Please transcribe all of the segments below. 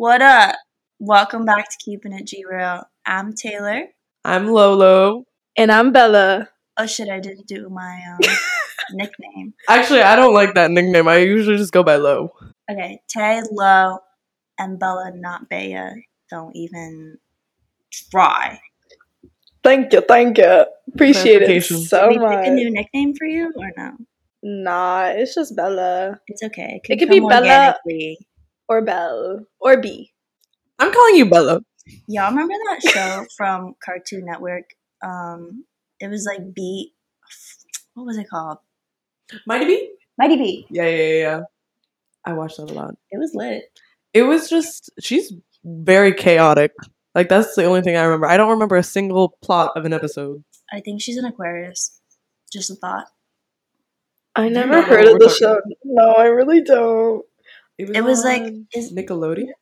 What up? Welcome back to Keeping It G Real. I'm Taylor. I'm Lolo. And I'm Bella. Oh shit, I didn't do my um, nickname. Actually, I don't like that nickname. I usually just go by Low. Okay, Tay, Low, and Bella, not Bea. Don't even try. Thank you, thank you. Appreciate it so Did we much. pick a new nickname for you or no? Nah, it's just Bella It's okay. It could come be Bella- organically. Or Belle or B. I'm calling you Bella. Y'all remember that show from Cartoon Network? Um, it was like B. What was it called? Mighty B? Mighty B. Yeah, yeah, yeah, yeah. I watched that a lot. It was lit. It was just she's very chaotic. Like that's the only thing I remember. I don't remember a single plot of an episode. I think she's an Aquarius. Just a thought. I never know heard of the show. talking No, I really don't. It was like on is Nickelodeon.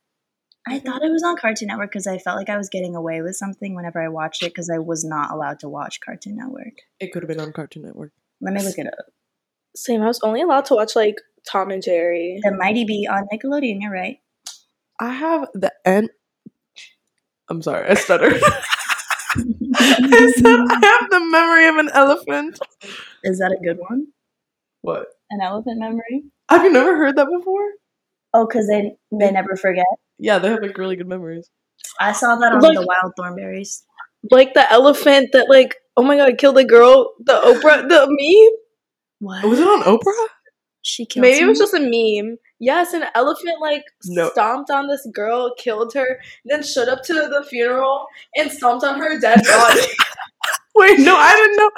I thought it was on Cartoon Network because I felt like I was getting away with something whenever I watched it because I was not allowed to watch Cartoon Network. It could have been on Cartoon Network. Let me look it up. Same. I was only allowed to watch like Tom and Jerry. The Mighty B on Nickelodeon. You're right. I have the end. I'm sorry, I stuttered. I said I have the memory of an elephant. Is that a good one? What? An elephant memory? Have you never heard that before? Oh, because they they never forget. Yeah, they have like really good memories. I saw that on Like- the Wild Thornberrys. Like the elephant that like oh my god killed a girl. The Oprah the meme. What? Was it on Oprah? She killed. Maybe it was just a meme. Yes, an elephant like No. stomped on this girl, killed her, then showed up to the funeral and stomped on her dead body. Wait, no, I didn't know.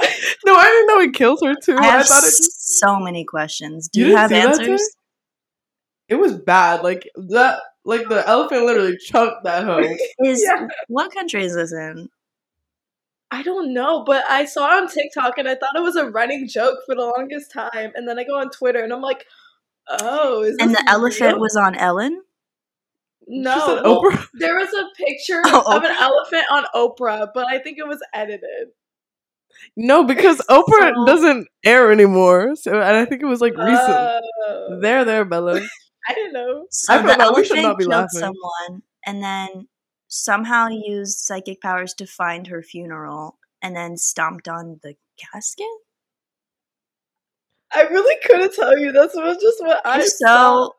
No, I didn't know it killed her too. I I, have thought it just so many questions. Do You you, have see that, answers? It was bad. Like that, like the elephant literally chunked that hoe. Is Yeah. what country is this in? I don't know, but I saw it on TikTok and I thought it was a running joke for the longest time. And then I go on Twitter and I'm like, oh, is And this the elephant real? was on Ellen. no. She said well, Oprah. there was a picture Oh, of an elephant on Oprah, but I think it was edited. No, because Oprah So- doesn't air anymore. So, and I think it was like recent. Oh. there, there, Bella. I didn't know. So I feel the like we should not be killed laughing. someone and then somehow used psychic powers to find her funeral and then stomped on the casket. I really couldn't tell you. That's what, just what I If saw. so,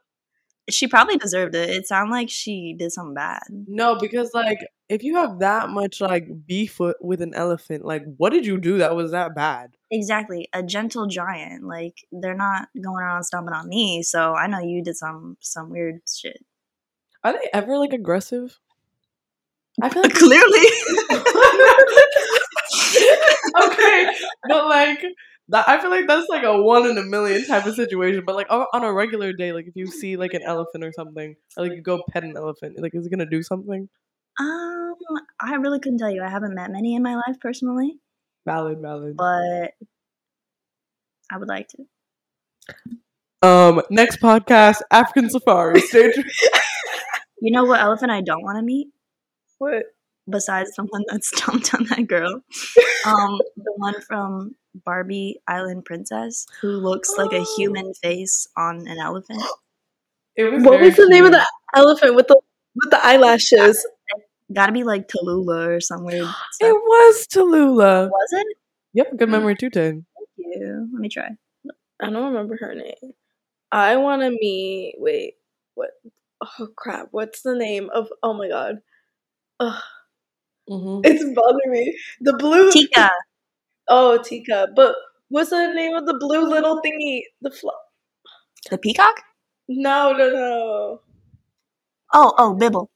she probably deserved it. It sounded like she did something bad. No, because like if you have that much like beef with, with an elephant, like what did you do that was that bad? Exactly, a gentle giant. Like they're not going around stomping on me, so I know you did some some weird shit. Are they ever like aggressive? I feel like Clearly, okay, but like that, I feel like that's like a one in a million type of situation. But like on, on a regular day, like if you see like an elephant or something, or like you go pet an elephant, like is it gonna do something? um, I really couldn't tell you. I haven't met many in my life personally, Valid, valid. but I would like to. Um, next podcast, African safari. Stay tuned. You know what elephant I don't want to meet? What? Besides the one that stomped on that girl, um, the one from Barbie Island Princess who looks like a human face on an elephant. It was What was the name of cute. the elephant with the with the eyelashes? Gotta be like Tallulah or some weird. It Stuff. was Tallulah. Was it? Yep, good memory too, Tay. Thank you. Let me try. I don't remember her name. I want to meet. Wait, what? Oh crap! What's the name of? Oh my god! Ugh, Mm-hmm. it's bothering me. The blue Tika. Oh, Tika. But what's the name of the blue little thingy? The fl- The peacock? No, no, no. Oh, oh, Bibble.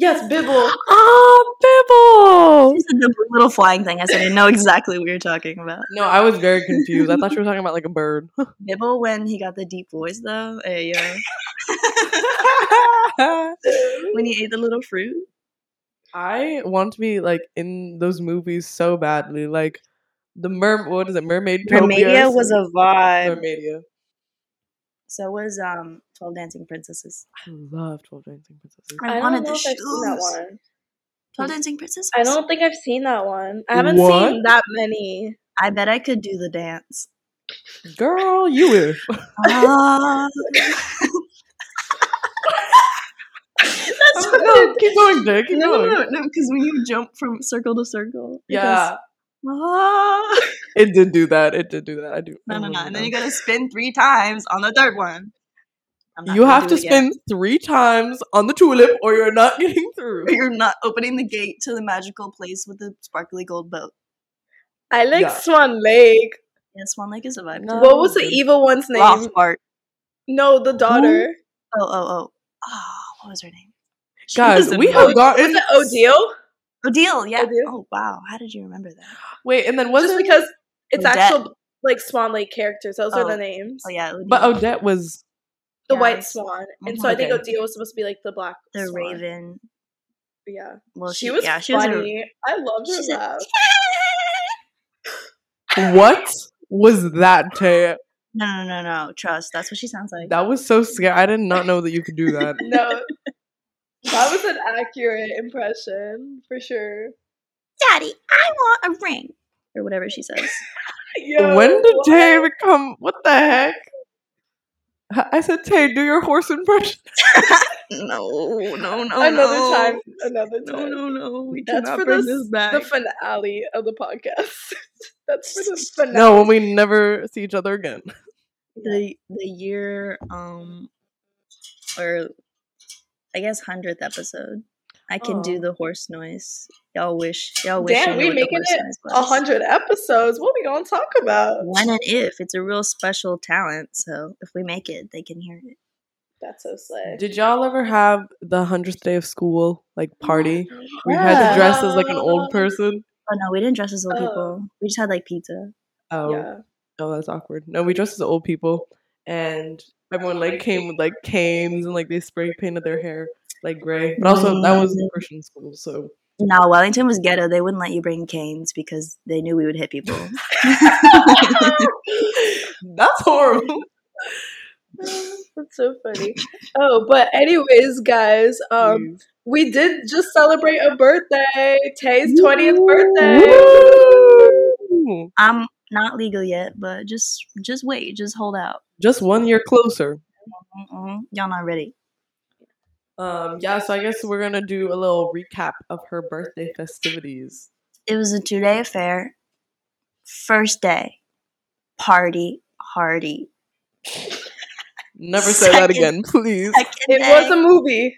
Yes, Bibble. Oh, Bibble! She said the little flying thing. I said I know exactly what you're talking about. No, I was very confused. I thought you were talking about like a bird. Bibble when he got the deep voice though. Hey yo. when he ate the little fruit. I want to be like in those movies so badly. Like the mer what is it? Mermaid Mermaidia was a vibe. Mermaidia. So was um Twelve Dancing Princesses. I love Twelve Dancing Princesses. I I wanted don't know the if I've seen that one. Twelve Dancing Princesses. I don't think I've seen that one. I haven't What? seen that many. I bet I could do the dance. Girl, you wish. Ah. That's no, keep going, Jay. Keep no, going. no, no, because when you jump from circle to circle, Yeah, goes, ah. it did do that. It did do that. I do. I no, no, no, remember and then now. you gotta spin three times on the third one. You have to it again. spin three times on the tulip, or you're not getting through. You're not opening the gate to the magical place with the sparkly gold boat. I like Yeah. Swan Lake. Yeah, Swan Lake is a vibe. No. What was the evil one's name? Rothbart. No, the daughter. Oh, oh, oh. Oh, what was her name? She Guys, was we annoying. have gotten. Was it Odile? Odile, yeah. Odile? Oh, wow. How did you remember that? Wait, and then was Just it because it's Odette. actual like Swan Lake characters. Those are Oh. the names. Oh, yeah. Odile. But Odette was. The Yeah, White Swan, and Mhm. so I think Okay. Odile was supposed to be like the black. the swan. Raven. Yeah, Well, she, was yeah, she was a- funny. I loved her she said, laugh. What was that, Tay? No, no, no, no. Trust. That's what she sounds like. That was so scary. I did not know that you could do that. No, that was an accurate impression for sure. Daddy, I want a ring. Or whatever she says. Yo, when did what? Tay become? What the heck? I said, Tay, do your horse impression. no, no, no, Another no. time, another No, time. no, no. We That's cannot for bring the, this back. the finale of the podcast. That's for the finale. No, when we never see each other again. the the year um or I guess hundredth episode. I can do oh. the horse noise. Y'all wish y'all wish Damn, we making it A hundred episodes. What we gonna talk about? When and if it's a real special talent, so if we make it, they can hear it. That's so slay. Did y'all ever have the hundredth day of school like party? We had to dress as like an old person. Oh no, we didn't dress as old Oh. people. We just had like pizza. Oh, Yeah. oh, that's awkward. No, we dressed as old people, and everyone like came with like canes and like they spray painted their hair like gray. But also that was Mm. Christian school, so No, Wellington was ghetto. They wouldn't let you bring canes because they knew we would hit people. that's horrible. That's so funny. Oh, but anyways, guys, um, we did just celebrate a birthday. Tay's twentieth birthday. Woo! I'm not legal yet, but just just wait, just hold out. Just one year closer. Mm-mm. Y'all not ready. Um, yeah, so I guess we're gonna do a little recap of her birthday festivities. It was a two day affair. First day, party, hardy. Never say that again, please. It day, was a movie.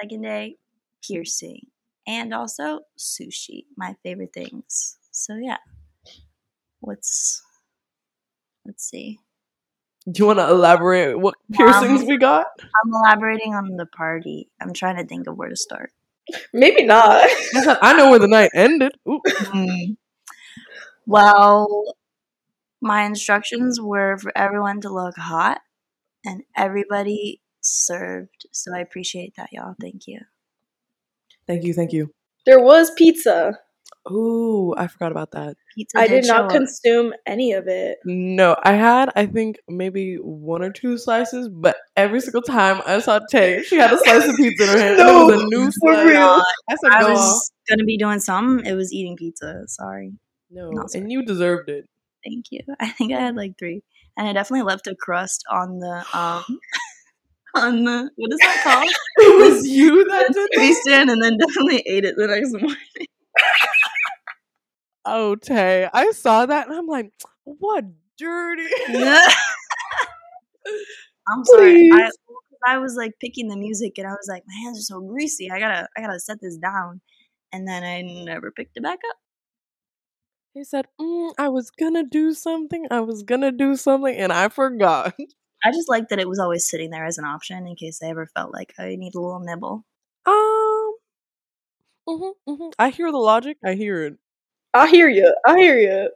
second day, piercing, and also sushi. My favorite things. So yeah, what's let's see. Do you want to elaborate what piercings Um, we got? I'm elaborating on the party. I'm trying to think of where to start. Maybe not. I know where the night ended. Mm. Well, my instructions were for everyone to look hot, and everybody served. So I appreciate that, y'all. Thank you. Thank you, thank you. There was pizza. Ooh, I forgot about that. Pizza I did show not up. consume any of it. No, I had I think maybe one or two slices, but every single time I saw Tay, she had a slice of pizza in her hand. and it was a No, new for slice. real. I said, I "Go was gonna be doing something. It was eating pizza. Sorry. No, Not sorry. and you deserved it. Thank you. I think I had like three, and I definitely left a crust on the um on the what is that called? It was you that did TV that. stand, and then definitely ate it the next morning. Oh, Tay, I saw that and I'm like, what dirty? I'm sorry. I, I was like picking the music, and I was like, my hands are so greasy. I gotta, I gotta set this down. And then I never picked it back up. He said, mm, I was gonna do something. I was gonna do something, and I forgot. I just like that it was always sitting there as an option in case I ever felt like I need a little nibble. Um, mhm, mhm. I hear the logic. I hear it. I hear you. I hear you.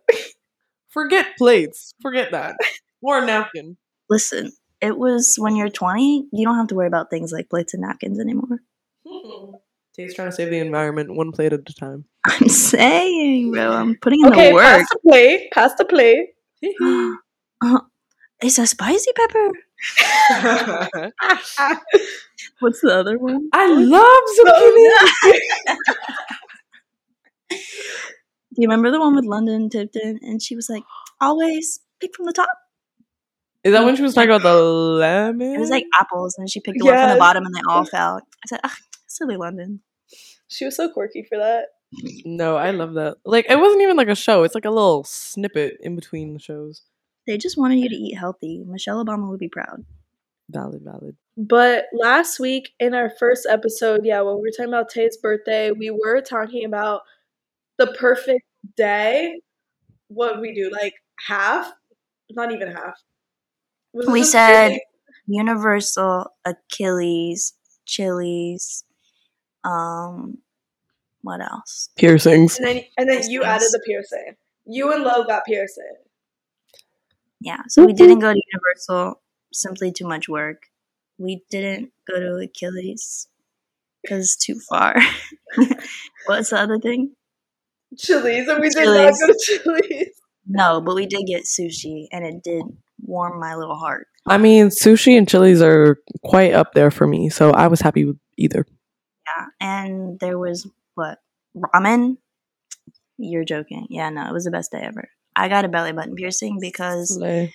Forget plates. Forget that. Or a napkin. Listen, it was when you're 20, you don't have to worry about things like plates and napkins anymore. Tay's trying to save the environment one plate at a time. I'm saying, bro, I'm putting in Okay, the work. pass the plate. Pass the plate. uh, it's a spicy pepper. What's the other one? I love zucchini. Do you remember the one with London Tipton? And she was like, always pick from the top. Is that when she was talking about the lemon? It was like apples, and she picked the one from the bottom, and they all fell. I said, Ugh, Silly London. She was so quirky for that. No, I love that. Like it wasn't even like a show. It's like a little snippet in between the shows. They just wanted you to eat healthy. Michelle Obama would be proud. Valid, valid. But last week in our first episode, yeah, when we were talking about Tay's birthday, we were talking about the perfect day. What we do? Like half? Not even half. Was We said Disney? Universal, Achilles, Chili's, um, what else? Piercings. and then and then you added the piercing. You and Lo got piercing. Yeah, so we didn't go to Universal, simply too much work. We didn't go to Achilles because too far. What's the other thing? Chili's, and we did not Chili's. go to Chili's. No, but we did get sushi, and it did warm my little heart. I mean, sushi and Chili's are quite up there for me, so I was happy with either. Yeah, and there was what ramen. You're joking. Yeah, no, it was the best day ever. I got a belly button piercing because Slay.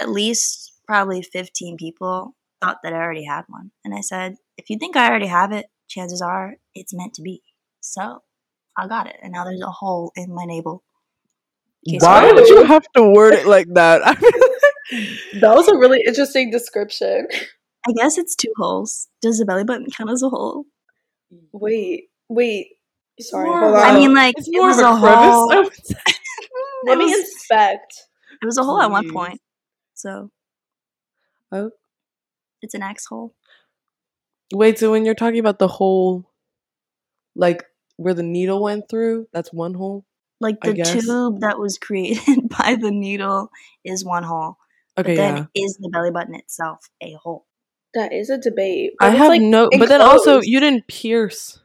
at least probably 15 people thought that I already had one. And I said, if you think I already have it, chances are it's meant to be. So I got it. And now there's a hole in my navel. Case Why you- would you have to word it like that? I mean, That was a really interesting description. I guess it's two holes. Does the belly button count as a hole? Wait, wait. Sorry, more hold on. I mean, like, it's it was of a, a hole. I would say. let me inspect. It was a hole at one point. So Oh. it's an X hole. Wait, so when you're talking about the hole, like where the needle went through, that's one hole. Like the tube that was created by the needle is one hole. Okay, but then yeah. is the belly button itself a hole? That is a debate. I have like, no, but then also you didn't pierce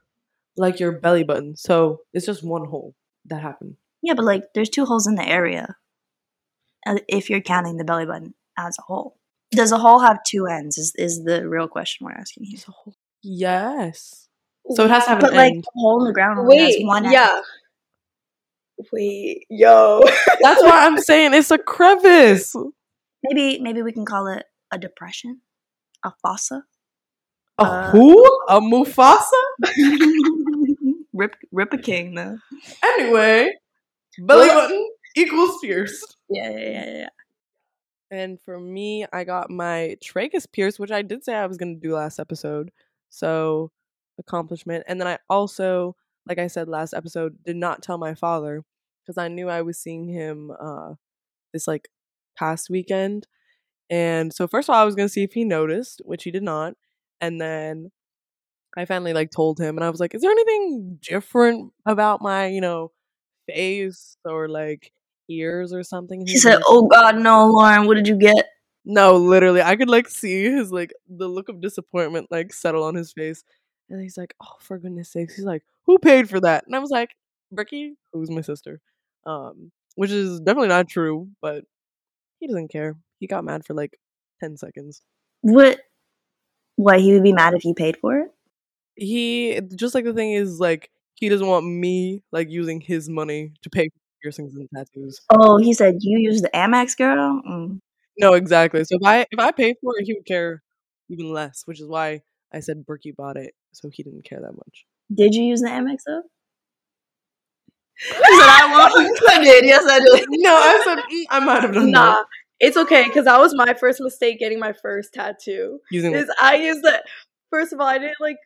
like your belly button, so it's just one hole that happened. Yeah, but like there's two holes in the area. uh, If you're counting the belly button as a hole, does a hole have two ends? Is is the real question we're asking here? It's a hole. Yes. So it has to have But an like end. the hole in the ground only has Wait, one end. yeah. Wait, yo. That's why I'm saying it's a crevice. Maybe maybe we can call it a depression, a fossa. A Uh, who? A Mufasa? rip rip a king though. Anyway, belly Well- button equals pierced. Yeah, yeah, yeah, yeah. And for me, I got my tragus pierced, which I did say I was going to do last episode. So, accomplishment. And then I also, like I said last episode, did not tell my father because I knew I was seeing him uh this like past weekend. And so first of all, I was going to see if he noticed, which he did not. And then I finally like told him and I was like, "Is there anything different about my, you know, face or like ears or something?" And He was said, like, "Oh God, no, Lauren! What did you get?" no, literally, I could like see his like the look of disappointment like settle on his face, and he's like, "Oh, for goodness sakes!" He's like, "Who paid for that?" And I was like, "Bricky, who's my sister," um, which is definitely not true, but he doesn't care. He got mad for like ten seconds. What? Why He would be mad if you paid for it? He just like the thing is like he doesn't want me like using his money to pay for piercings and tattoos. Oh, he said you use the Amex, girl. Mm. No, exactly. So if I if I paid for it, he would care even less, which is why I said Bricky bought it, so he didn't care that much. Did you use the Amex though? He said, "I won't." I did. Yes, I did. No, I said mm, I might have done Nah, that it's okay because that was my first mistake getting my first tattoo. using Is I used it. First of all, I didn't like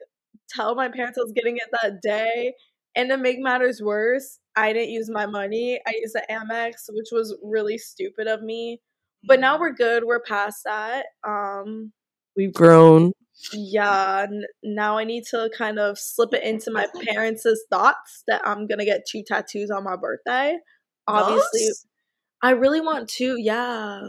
tell my parents I was getting it that day, and to make matters worse, I didn't use my money. I used the Amex, which was really stupid of me. But now we're good. We're past that. Um, we've grown. Yeah. N- now I need to kind of slip it into my parents' thoughts that I'm gonna get two tattoos on my birthday. Obviously, Those? I really want two. Yeah.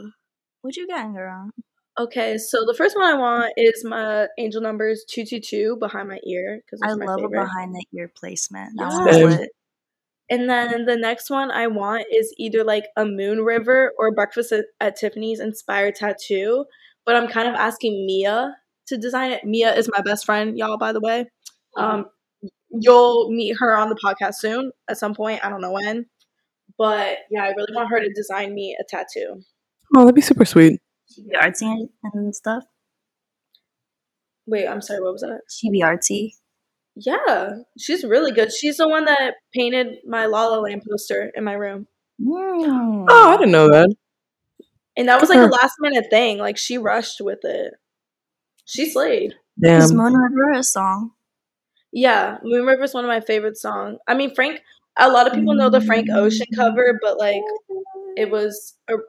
What you getting, girl? Okay, so the first one I want is my angel numbers two two two behind my ear because I my love a behind the ear placement. That Yeah. one's And then the next one I want is either like a moon river or breakfast at, at Tiffany's inspired tattoo. But I'm kind of asking Mia to design it. Mia is my best friend, y'all. By the way, um, you'll meet her on the podcast soon at some point. I don't know when, but yeah, I really want her to design me a tattoo. Oh, that'd be super sweet. She be artsy and- and stuff. Wait, I'm sorry. What was that? She be artsy. Yeah, she's really good. She's the one that painted my La La Land poster in my room. Mm. Oh, I didn't know that. And that was like a last minute thing. Like she rushed with it. She slayed. Is Damn. Moon River song? Yeah, Moon River is one of my favorite songs. I mean, Frank. A lot of people know the Frank Ocean cover, but like it was a girl.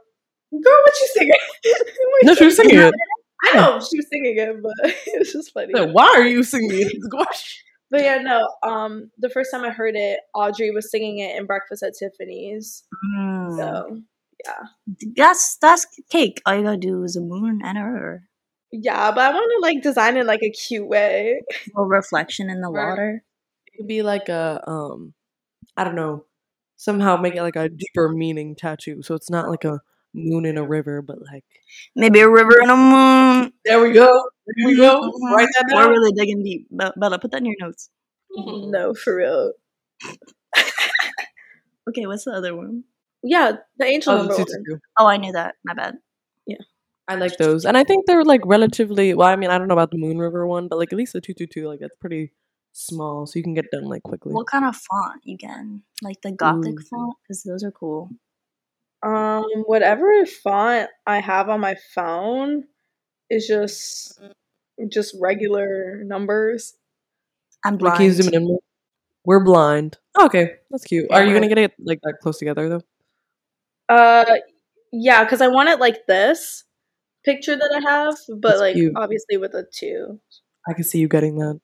What you singing? What No, she was singing it. I know she was singing it, but it was just funny. Like, Why are you singing it? Gosh. But yeah, no. Um, the first time I heard it, Audrey was singing it in Breakfast at Tiffany's. Mm. So yeah, That's that's cake. All you gotta do is a moon and a river. Yeah, but I want to like design it like a cute way. A reflection in the Right. water. It could be like a um, I don't know. Somehow make it like a deeper meaning tattoo, so it's not like a moon in a river, but like Maybe a river and a moon. there we go, there we go. Write that We're really digging deep. Bella, put that in your notes. no, for real. Okay, what's the other one? Yeah, the angel Oh, number the one. tutu. Oh, I knew that. My bad. I like those, and I think they're like relatively. Well, I mean, I don't know about the Moon River one, but like at least the two two two, like that's pretty small, so you can get done like quickly. What kind of font you can Like the gothic Ooh. font? Because those are cool. Um, whatever font I have on my phone is just just regular numbers. I'm Like, blind. can you zoom in? more? We're blind. Okay, that's cute. Are you gonna get it like that close together though? Uh, yeah, because I want it like this picture that I have, but That's like cute. obviously with a two. I can see you getting that.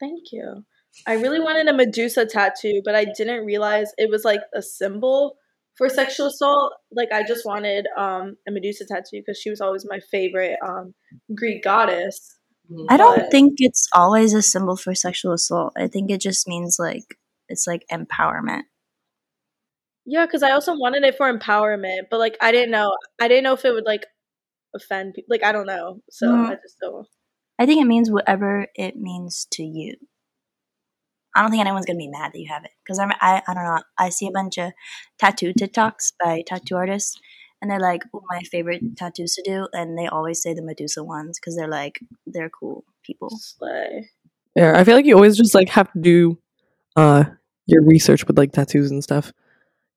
Thank you. I really wanted a Medusa tattoo, but I didn't realize it was like a symbol for sexual assault. Like I just wanted um a Medusa tattoo because she was always my favorite um Greek goddess. I don't but- think it's always a symbol for sexual assault. I think it just means like it's like empowerment. Yeah, because I also wanted it for empowerment, but like I didn't know. I didn't know if it would like offend people. Like I don't know. So. I just don't. I think it means whatever it means to you. I don't think anyone's gonna be mad that you have it because I'm I, I don't know. I see a bunch of tattoo TikToks by tattoo artists, and they're like, "Oh, my favorite tattoos to do," and they always say the Medusa ones because they're like they're cool people. Slay. Yeah, I feel like you always just like have to do uh your research with like tattoos and stuff,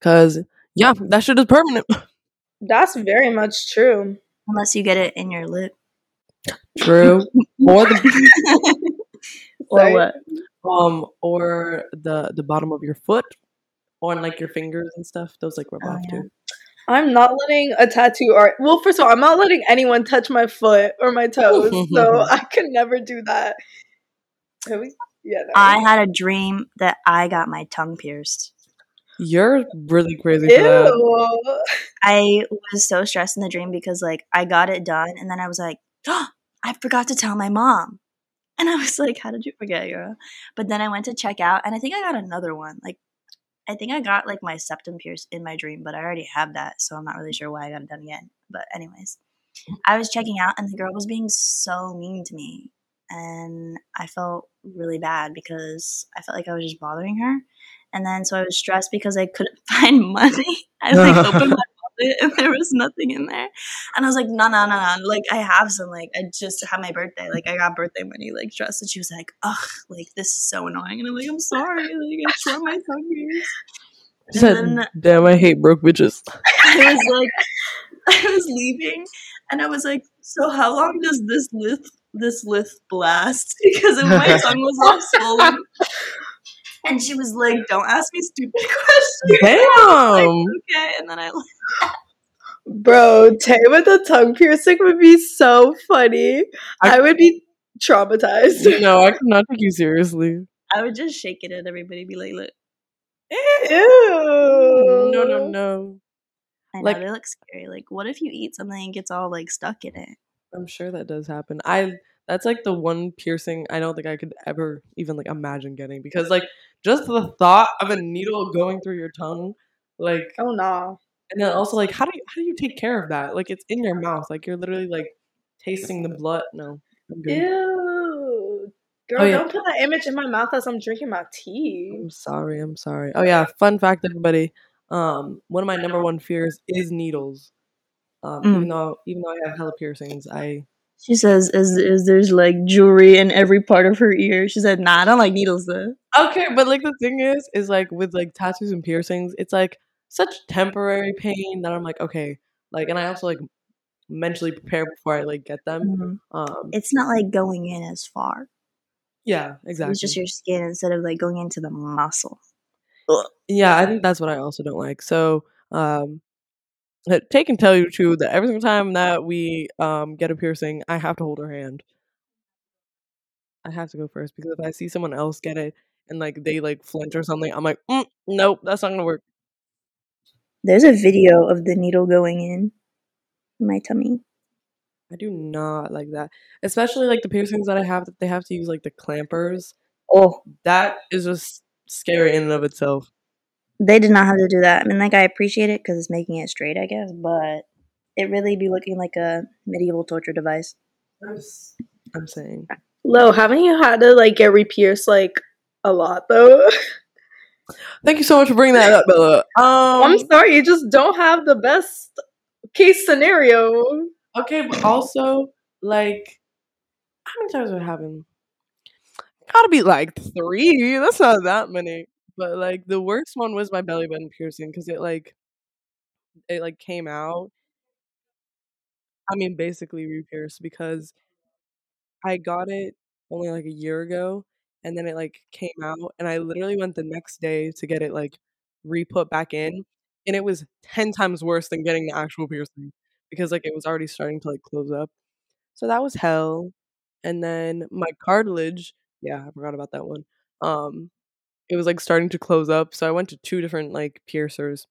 cause yeah, that shit is permanent. That's very much true. Unless you get it in your lip True. or the or Sorry. what? um or the the bottom of your foot, or on like your fingers and stuff. Those like rub Oh, off yeah. too. I'm not letting a tattoo art. Well, first of all, I'm not letting anyone touch my foot or my toes, so I can never do that. Have we? Yeah. No. I had a dream that I got my tongue pierced. You're really crazy for that. I was so stressed in the dream because like I got it done and then I was like, oh, I forgot to tell my mom. And I was like, how did you forget, girl? But then I went to check out and I think I got another one. Like I think I got like my septum pierced in my dream, but I already have that, so I'm not really sure why I got it done again. But anyways, I was checking out and the girl was being so mean to me. And I felt really bad because I felt like I was just bothering her. And then so I was stressed because I couldn't find money. I like opened my wallet and there was nothing in there. And I was like, no, no, no, no. Like I have some. Like I just had my birthday. Like I got birthday money. Like stressed. And she was like, ugh, like this is so annoying. And I'm like, I'm sorry. Like I tore my tongue pierced. She said, then- "Damn, I hate broke bitches." I was like, I was leaving, and I was like, so how long does this lith this lith last? Because my tongue was all swollen. And she was like, "Don't ask me stupid questions." Damn. okay, and then I Bro, Tay with a tongue piercing would be so funny. I- I, would be traumatized. no, I cannot take you seriously. I would just shake it at everybody, be like, "Look, Ew. No, no, no. I know Like- they look scary. Like, what if you eat something and it gets all like stuck in it?" I'm sure that does happen. I that's like the one piercing I don't think I could ever even like imagine getting because like just the thought of a needle going through your tongue, like, Oh no. and then also like how do you how do you take care of that? Like it's in your mouth, like you're literally like tasting the blood. No, Ew. Girl, Oh, yeah. don't put that image in my mouth as I'm drinking my tea. I'm sorry. I'm sorry. Oh yeah, fun fact, everybody. Um, one of my number one fears is needles. Um, Mm. even though even though I have hella piercings, I She says, "Is is there's like jewelry in every part of her ear?" She said, "Nah, I don't like needles though." Okay, but like the thing is, is like with like tattoos and piercings, it's like such temporary pain that I'm like, okay, like, and I also like mentally prepare before I like get them. Mhm. Um, It's not like going in as far. yeah, exactly. It's just your skin instead of like going into the muscle. Yeah, I think that's what I also don't like. So, um, take and tell you too that every single time that we um get a piercing, I have to hold her hand. I have to go first because if I see someone else get it and like they like flinch or something, I'm like, mm, nope, that's not gonna work. There's a video of the needle going in my tummy. I do not like that, especially like the piercings that I have that they have to use like the clampers. Oh, That is just scary in and of itself. They did not have to do that. I mean, like I appreciate it because it's making it straight, I guess, but it really be looking like a medieval torture device. I'm, saying. Lo, haven't you had to like get re-pierced like a lot though? Thank you so much for bringing that up, Bella. Um, I'm sorry, you just don't have the best case scenario. Okay, but also like how many times have it happened? Gotta be like three. That's not that many. But like the worst one was my belly button piercing because it like it like came out. I mean, basically re-pierced because I got it only like a year ago, and then it like came out, and I literally went the next day to get it like re-put back in, and it was ten times worse than getting the actual piercing because like it was already starting to like close up. So that was hell. And then my cartilage, yeah, I forgot about that one. Um, it was like starting to close up, so I went to two different like piercers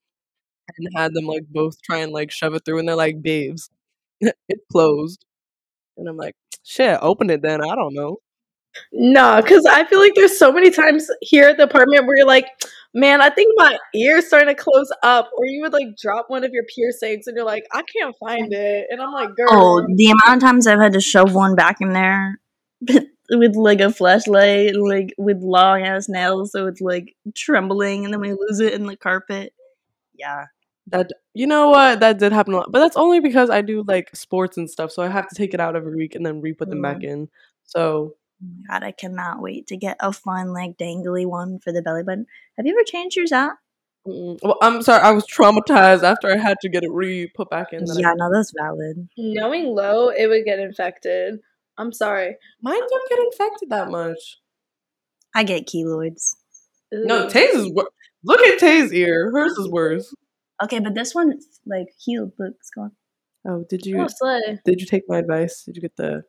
and had them like both try and like shove it through, and they're like, "Babes, it closed." And I'm like, "Shit, open it then." I don't know. No, because I feel like there's so many times here at the apartment where you're like, man, I think my ear's starting to close up, or you would like drop one of your piercings and you're like, I can't find it, and I'm like, oh, girl, Oh, the amount of times I've had to shove one back in there with like a flashlight, like with long ass nails, so it's like trembling, and then we lose it in the carpet. Yeah, That you know what that did happen a lot, but that's only because I do like sports and stuff, so I have to take it out every week and then re-put them back in. So Oh god, I cannot wait to get a fun like dangly one for the belly button. Have you ever changed yours out? mm, well, I'm sorry, I was traumatized after I had to get it re-put back in. then I- Yeah, no, that's valid. knowing low, it would get infected. I'm sorry. Mine don't get infected that much. I get keloids. No, Tay's is worse. Look at Tay's ear. Hers is worse. Okay, but this one like healed. Look, it's gone. Oh, did you Oh, slay. did you take my advice? Did you get the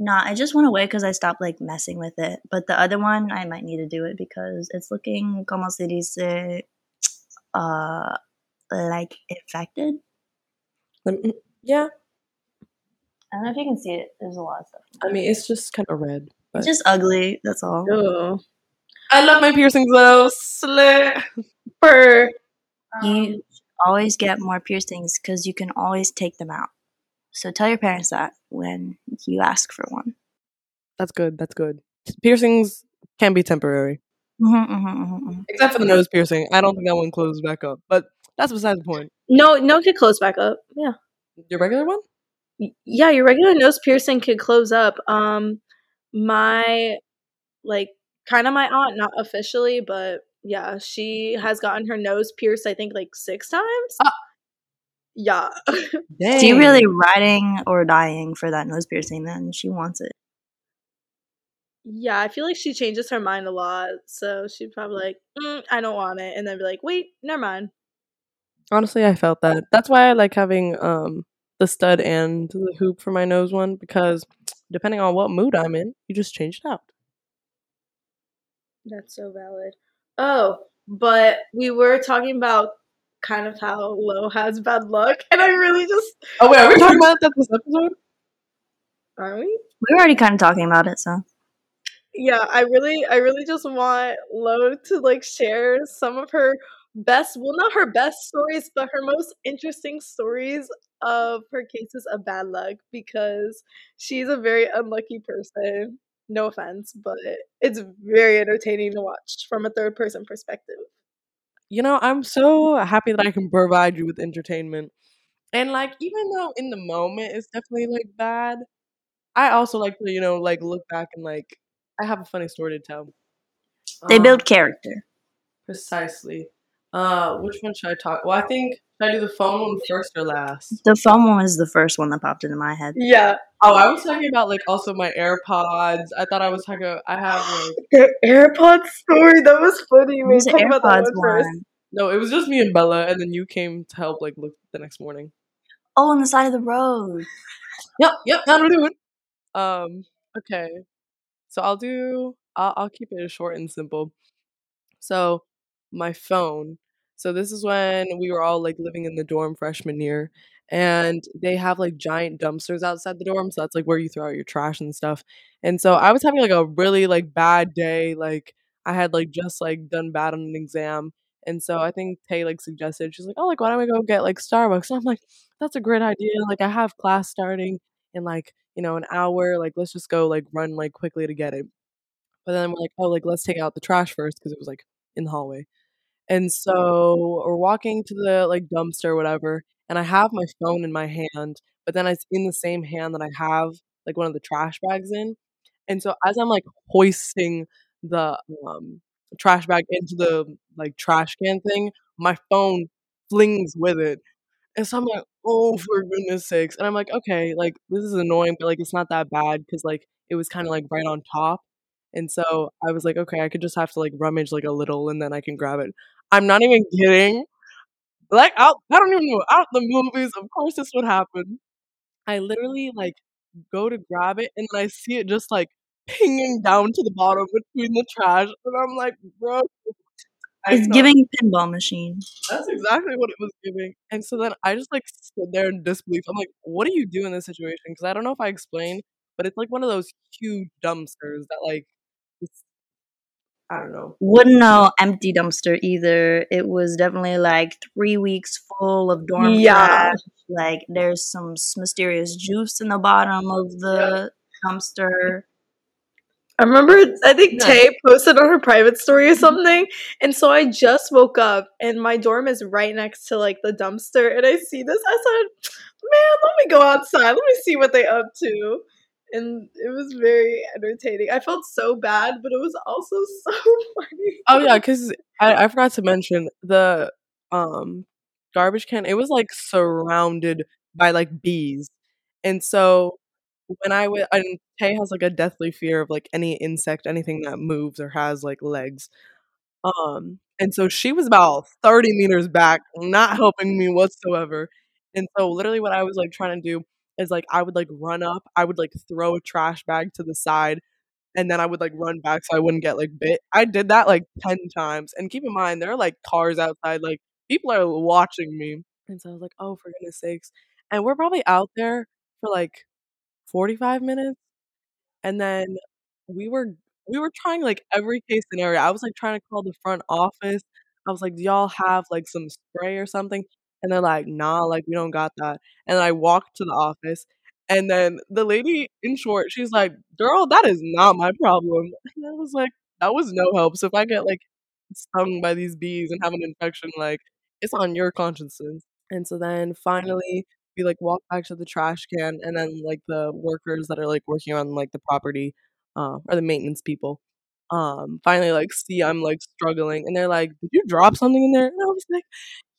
Nah, I just went away because I stopped like messing with it. But the other one, I might need to do it because it's looking como se dice, uh, like infected. Let me- yeah, I don't know if you can see it. There's a lot of stuff. I mean it's just kind of red. But It's just ugly. That's all. Ugh. I love my piercings though. Slay. For You always get more piercings because you can always take them out. So tell your parents that when you ask for one. That's good. That's good. Piercings can be temporary, Mm-hmm, mm-hmm, mm-hmm. except for the nose piercing. I don't think that one closes back up, but that's besides the point. no, no, it could close back up. Yeah. Your regular one? Y- yeah, your regular nose piercing could close up. Um, my like kind of my aunt, not officially, but yeah, she has gotten her nose pierced. I think like six times. Ah. Yeah, Dang. She really riding or dying for that nose piercing. Then she wants it. yeah. I feel like she changes her mind a lot, so she'd probably like, mm, I don't want it, and then be like, wait, never mind. Honestly, I felt that. That's why I like having um the stud and the hoop for my nose one because depending on what mood I'm in, you just change it out. That's so valid. Oh, but we were talking about kind of how Lo has bad luck, and I really just Oh wait, are we talking about that this episode? aren't we? We were already kind of talking about it, so yeah i really i really just want lo to like share some of her best well not her best stories but her most interesting stories of her cases of bad luck because she's a very unlucky person no offense but it's very entertaining to watch from a third person perspective You know, I'm so happy that I can provide you with entertainment. And like even though in the moment it's definitely like bad, I also like to, you know, like look back and like I have a funny story to tell. They Um, build character. precisely. Uh, which one should I talk? Well, I think should I do the phone one first or last? The phone one was the first one that popped into my head. Yeah. Oh, I was talking about like also my AirPods. I thought I was talking. About, I have like The AirPods story, that was funny. What We was the talk about that AirPods one first. one? no, it was just me and Bella, and then you came to help like look the next morning. Oh, on the side of the road. Yep, yep, that'll do it. Um, okay. So I'll do I'll I'll keep it short and simple. So my phone. So this is when we were all like living in the dorm freshman year and they have like giant dumpsters outside the dorm, so that's like where you throw out your trash and stuff. And so I was having like a really like bad day, like I had like just like done bad on an exam. And so I think Tay like suggested, she's like, Oh, like why don't we go get like Starbucks? And I'm like, That's a great idea. Like I have class starting in like you know an hour like let's just go like run like quickly to get it but then we're like oh like let's take out the trash first because it was like in the hallway and so we're walking to the like dumpster or whatever and i have my phone in my hand but then it's in the same hand that i have like one of the trash bags in and so as i'm like hoisting the um trash bag into the like trash can thing my phone flings with it and so I'm like, oh, for goodness sakes. And I'm like, okay, like, this is annoying, but like, it's not that bad because like, it was kind of like right on top. And so I was like, okay, I could just have to like rummage like a little and then I can grab it. I'm not even kidding. Like, out, I don't even know. Out the movies, of course, this would happen. I literally like go to grab it and then I see it just like pinging down to the bottom between the trash. And I'm like, bro. I It's know. giving pinball machine. That's exactly what it was giving. And so then I just like stood there in disbelief. I'm like, what do you do in this situation? Because I don't know if I explained, but it's like one of those huge dumpsters that like, I don't know. Wouldn't know empty dumpster either. It was definitely like three weeks full of dorm Yeah. trash. Like there's some mysterious juice in the bottom of the dumpster. I remember, I think Yeah. Tay posted on her private story or something. And so I just woke up and my dorm is right next to like the dumpster. And I see this. I said, man, let me go outside. Let me see what they up to. And it was very entertaining. I felt so bad, but it was also so funny. Oh yeah, because I, I forgot to mention the um garbage can. It was like surrounded by like bees, and so when I went, and Tay has like a deathly fear of like any insect, anything that moves or has like legs. Um, and so she was about thirty meters back, not helping me whatsoever. And so literally, what I was like trying to do is like I would like run up, I would like throw a trash bag to the side, and then I would like run back so I wouldn't get like bit. I did that like 10 times. And keep in mind, there are like cars outside, like people are watching me. And so I was like, oh, for goodness sakes. And we're probably out there for like 45 minutes. And then we were we were trying like every case scenario. I was like trying to call the front office. I was like, do y'all have like some spray or something? And they're like, nah, like we don't got that. And I walked to the office and then the lady in short, she's like, Girl, that is not my problem. And I was like, that was no help. So if I get like stung by these bees and have an infection, like it's on your consciences. And so then finally we like walk back to the trash can and then like the workers that are like working on like the property, uh, or the maintenance people, um, finally like see I'm like struggling and they're like, Did you drop something in there? And I was like,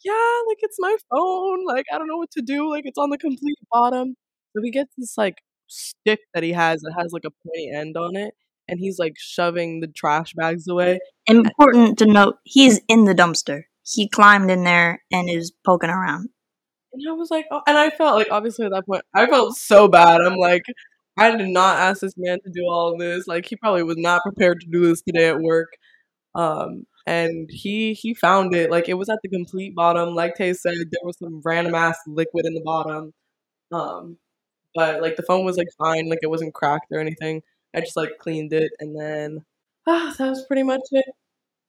Yeah, like it's my phone. Like I don't know what to do. Like it's on the complete bottom. So he gets this like stick that he has that has like a pointy end on it, and he's like shoving the trash bags away. Important to note, he's in the dumpster. He climbed in there and is poking around. And I was like, oh, and I felt like obviously at that point I felt so bad. I'm like, I did not ask this man to do all this. Like he probably was not prepared to do this today at work. Um, and he he found it. Like it was at the complete bottom. Like Tay said, there was some random ass liquid in the bottom. Um, but like the phone was like fine. Like it wasn't cracked or anything. I just like cleaned it and then ah, that was pretty much it.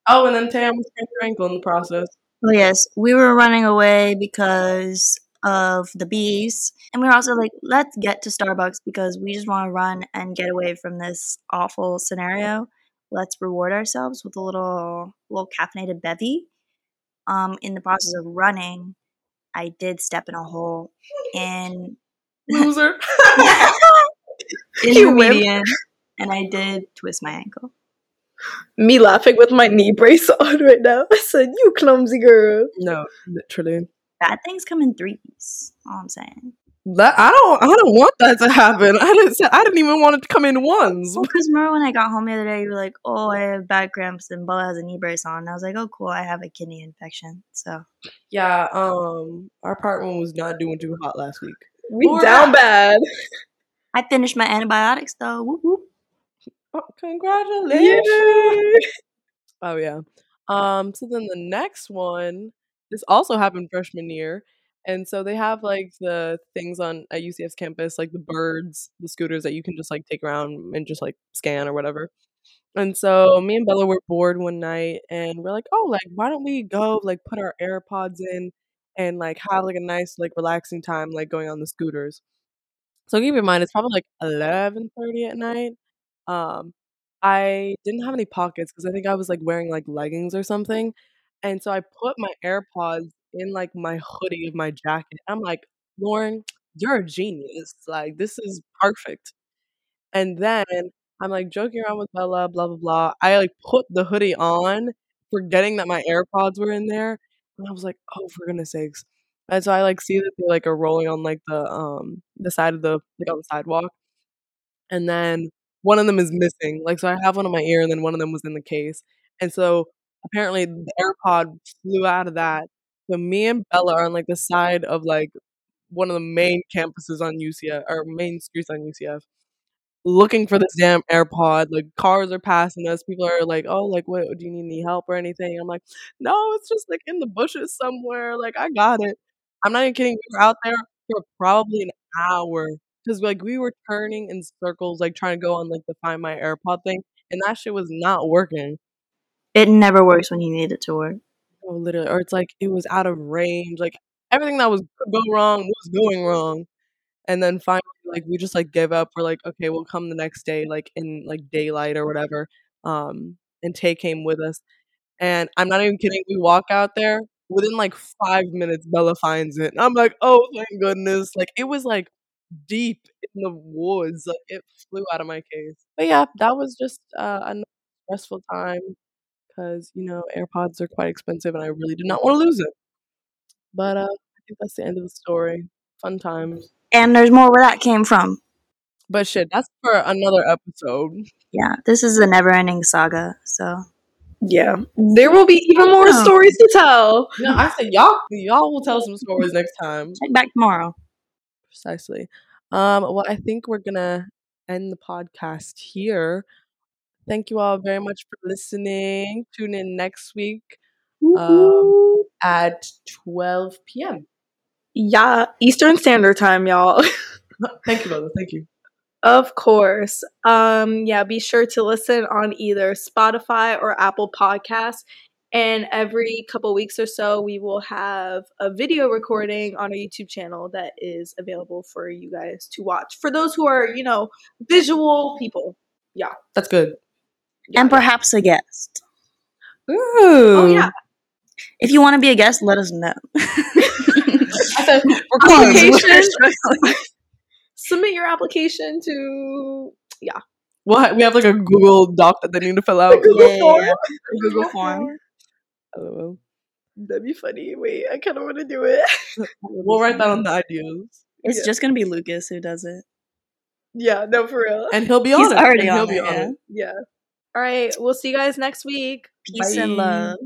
Oh, and then Tay almost sprained her ankle in the process. Oh yes, we were running away because of the bees, and we were also like, let's get to Starbucks because we just want to run and get away from this awful scenario. Let's reward ourselves with a little little caffeinated bevy. Um, in the process of running, I did step in a hole, and Loser. in You the median, and I did twist my ankle. Me laughing with my knee brace on right now. I said, "You clumsy girl." No, literally. Bad things come in threes. All I'm saying. That I don't. I don't want that to happen. I didn't. Say, I didn't even want it to come in ones. Well, because remember when I got home the other day, you were like, "Oh, I have bad cramps," and Bella has a knee brace on. And I was like, "Oh, cool, I have a kidney infection." So Yeah. Um. Our apartment was not doing too hot last week. We Or- down bad. I finished my antibiotics though. Whoop, whoop. Oh, congratulations. Yay. Oh yeah. Um. So then the next one, this also happened freshman year, and so they have like the things on at UCF's campus, like the birds, the scooters that you can just like take around and just like scan or whatever. And so me and Bella were bored one night, and we're like, oh, like why don't we go like put our AirPods in and like have like a nice like relaxing time like going on the scooters. So keep in mind it's probably like eleven thirty at night. Um, I didn't have any pockets because I think I was like wearing like leggings or something. And so I put my AirPods in like my hoodie of my jacket. I'm like, Lauren, you're a genius. Like, this is perfect. And then I'm like joking around with Bella, blah, blah, blah. I like put the hoodie on, forgetting that my AirPods were in there. And I was like, oh, for goodness sakes. And so I like see that they like are rolling on like the um the side of the like on the sidewalk. And then one of them is missing. Like so I have one in my ear and then one of them was in the case. And so apparently the AirPod flew out of that. So me and Bella are on like the side of like one of the main campuses on UCF or main streets on UCF looking for this damn AirPod. Like cars are passing us. People are like, "Oh, like what? Do you need any help or anything?" I'm like, "No, it's just like in the bushes somewhere. Like I got it." I'm not even kidding. We were out there for probably an hour because like we were turning in circles, like trying to go on like the Find My AirPod thing, and that shit was not working. It never works when you need it to work. Oh, literally, or it's like it was out of range. Like everything that was could go wrong was going wrong. And then finally, like we just like give up. We're like, okay, we'll come the next day, like in like daylight or whatever. Um, and Tay came with us, and I'm not even kidding. We walk out there within like five minutes. Bella finds it, and I'm like, oh, thank goodness! Like it was like deep in the woods. Like it flew out of my case. But yeah, that was just uh, a stressful time because you know AirPods are quite expensive, and I really did not want to lose it. But uh, I think that's the end of the story. Fun times. And there's more where that came from. But shit, that's for another episode. Yeah, this is a never-ending saga. So Yeah, there will be even more Yeah. stories to tell. No, I said y'all y'all will tell some stories next time. check back tomorrow. Precisely. Um, well, I think we're gonna end the podcast here. Thank you all very much for listening. Tune in next week um, at 12 p.m. Yeah, Eastern Standard Time, y'all. Thank you, Bella. Thank you. Of course. Um, yeah, be sure to listen on either Spotify or Apple Podcasts. And every couple weeks or so, we will have a video recording on our YouTube channel that is available for you guys to watch. For those who are, you know, visual people. Yeah. That's good. Yeah. And perhaps a guest. Ooh. oh, yeah. If you want to be a guest, let us know. Application. Submit your application to yeah. What? We have like a Google Doc that they need to fill out. Google Yeah, form. yeah, Google form. LOL. That'd be funny. Wait, I kind of want to do it. We'll write that on the ideas, It's Yeah. just gonna be Lucas who does it. yeah, no, for real. and he'll be on He's it. already and he'll on be it. on yeah. it. Yeah. All right. We'll see you guys next week. Peace and love.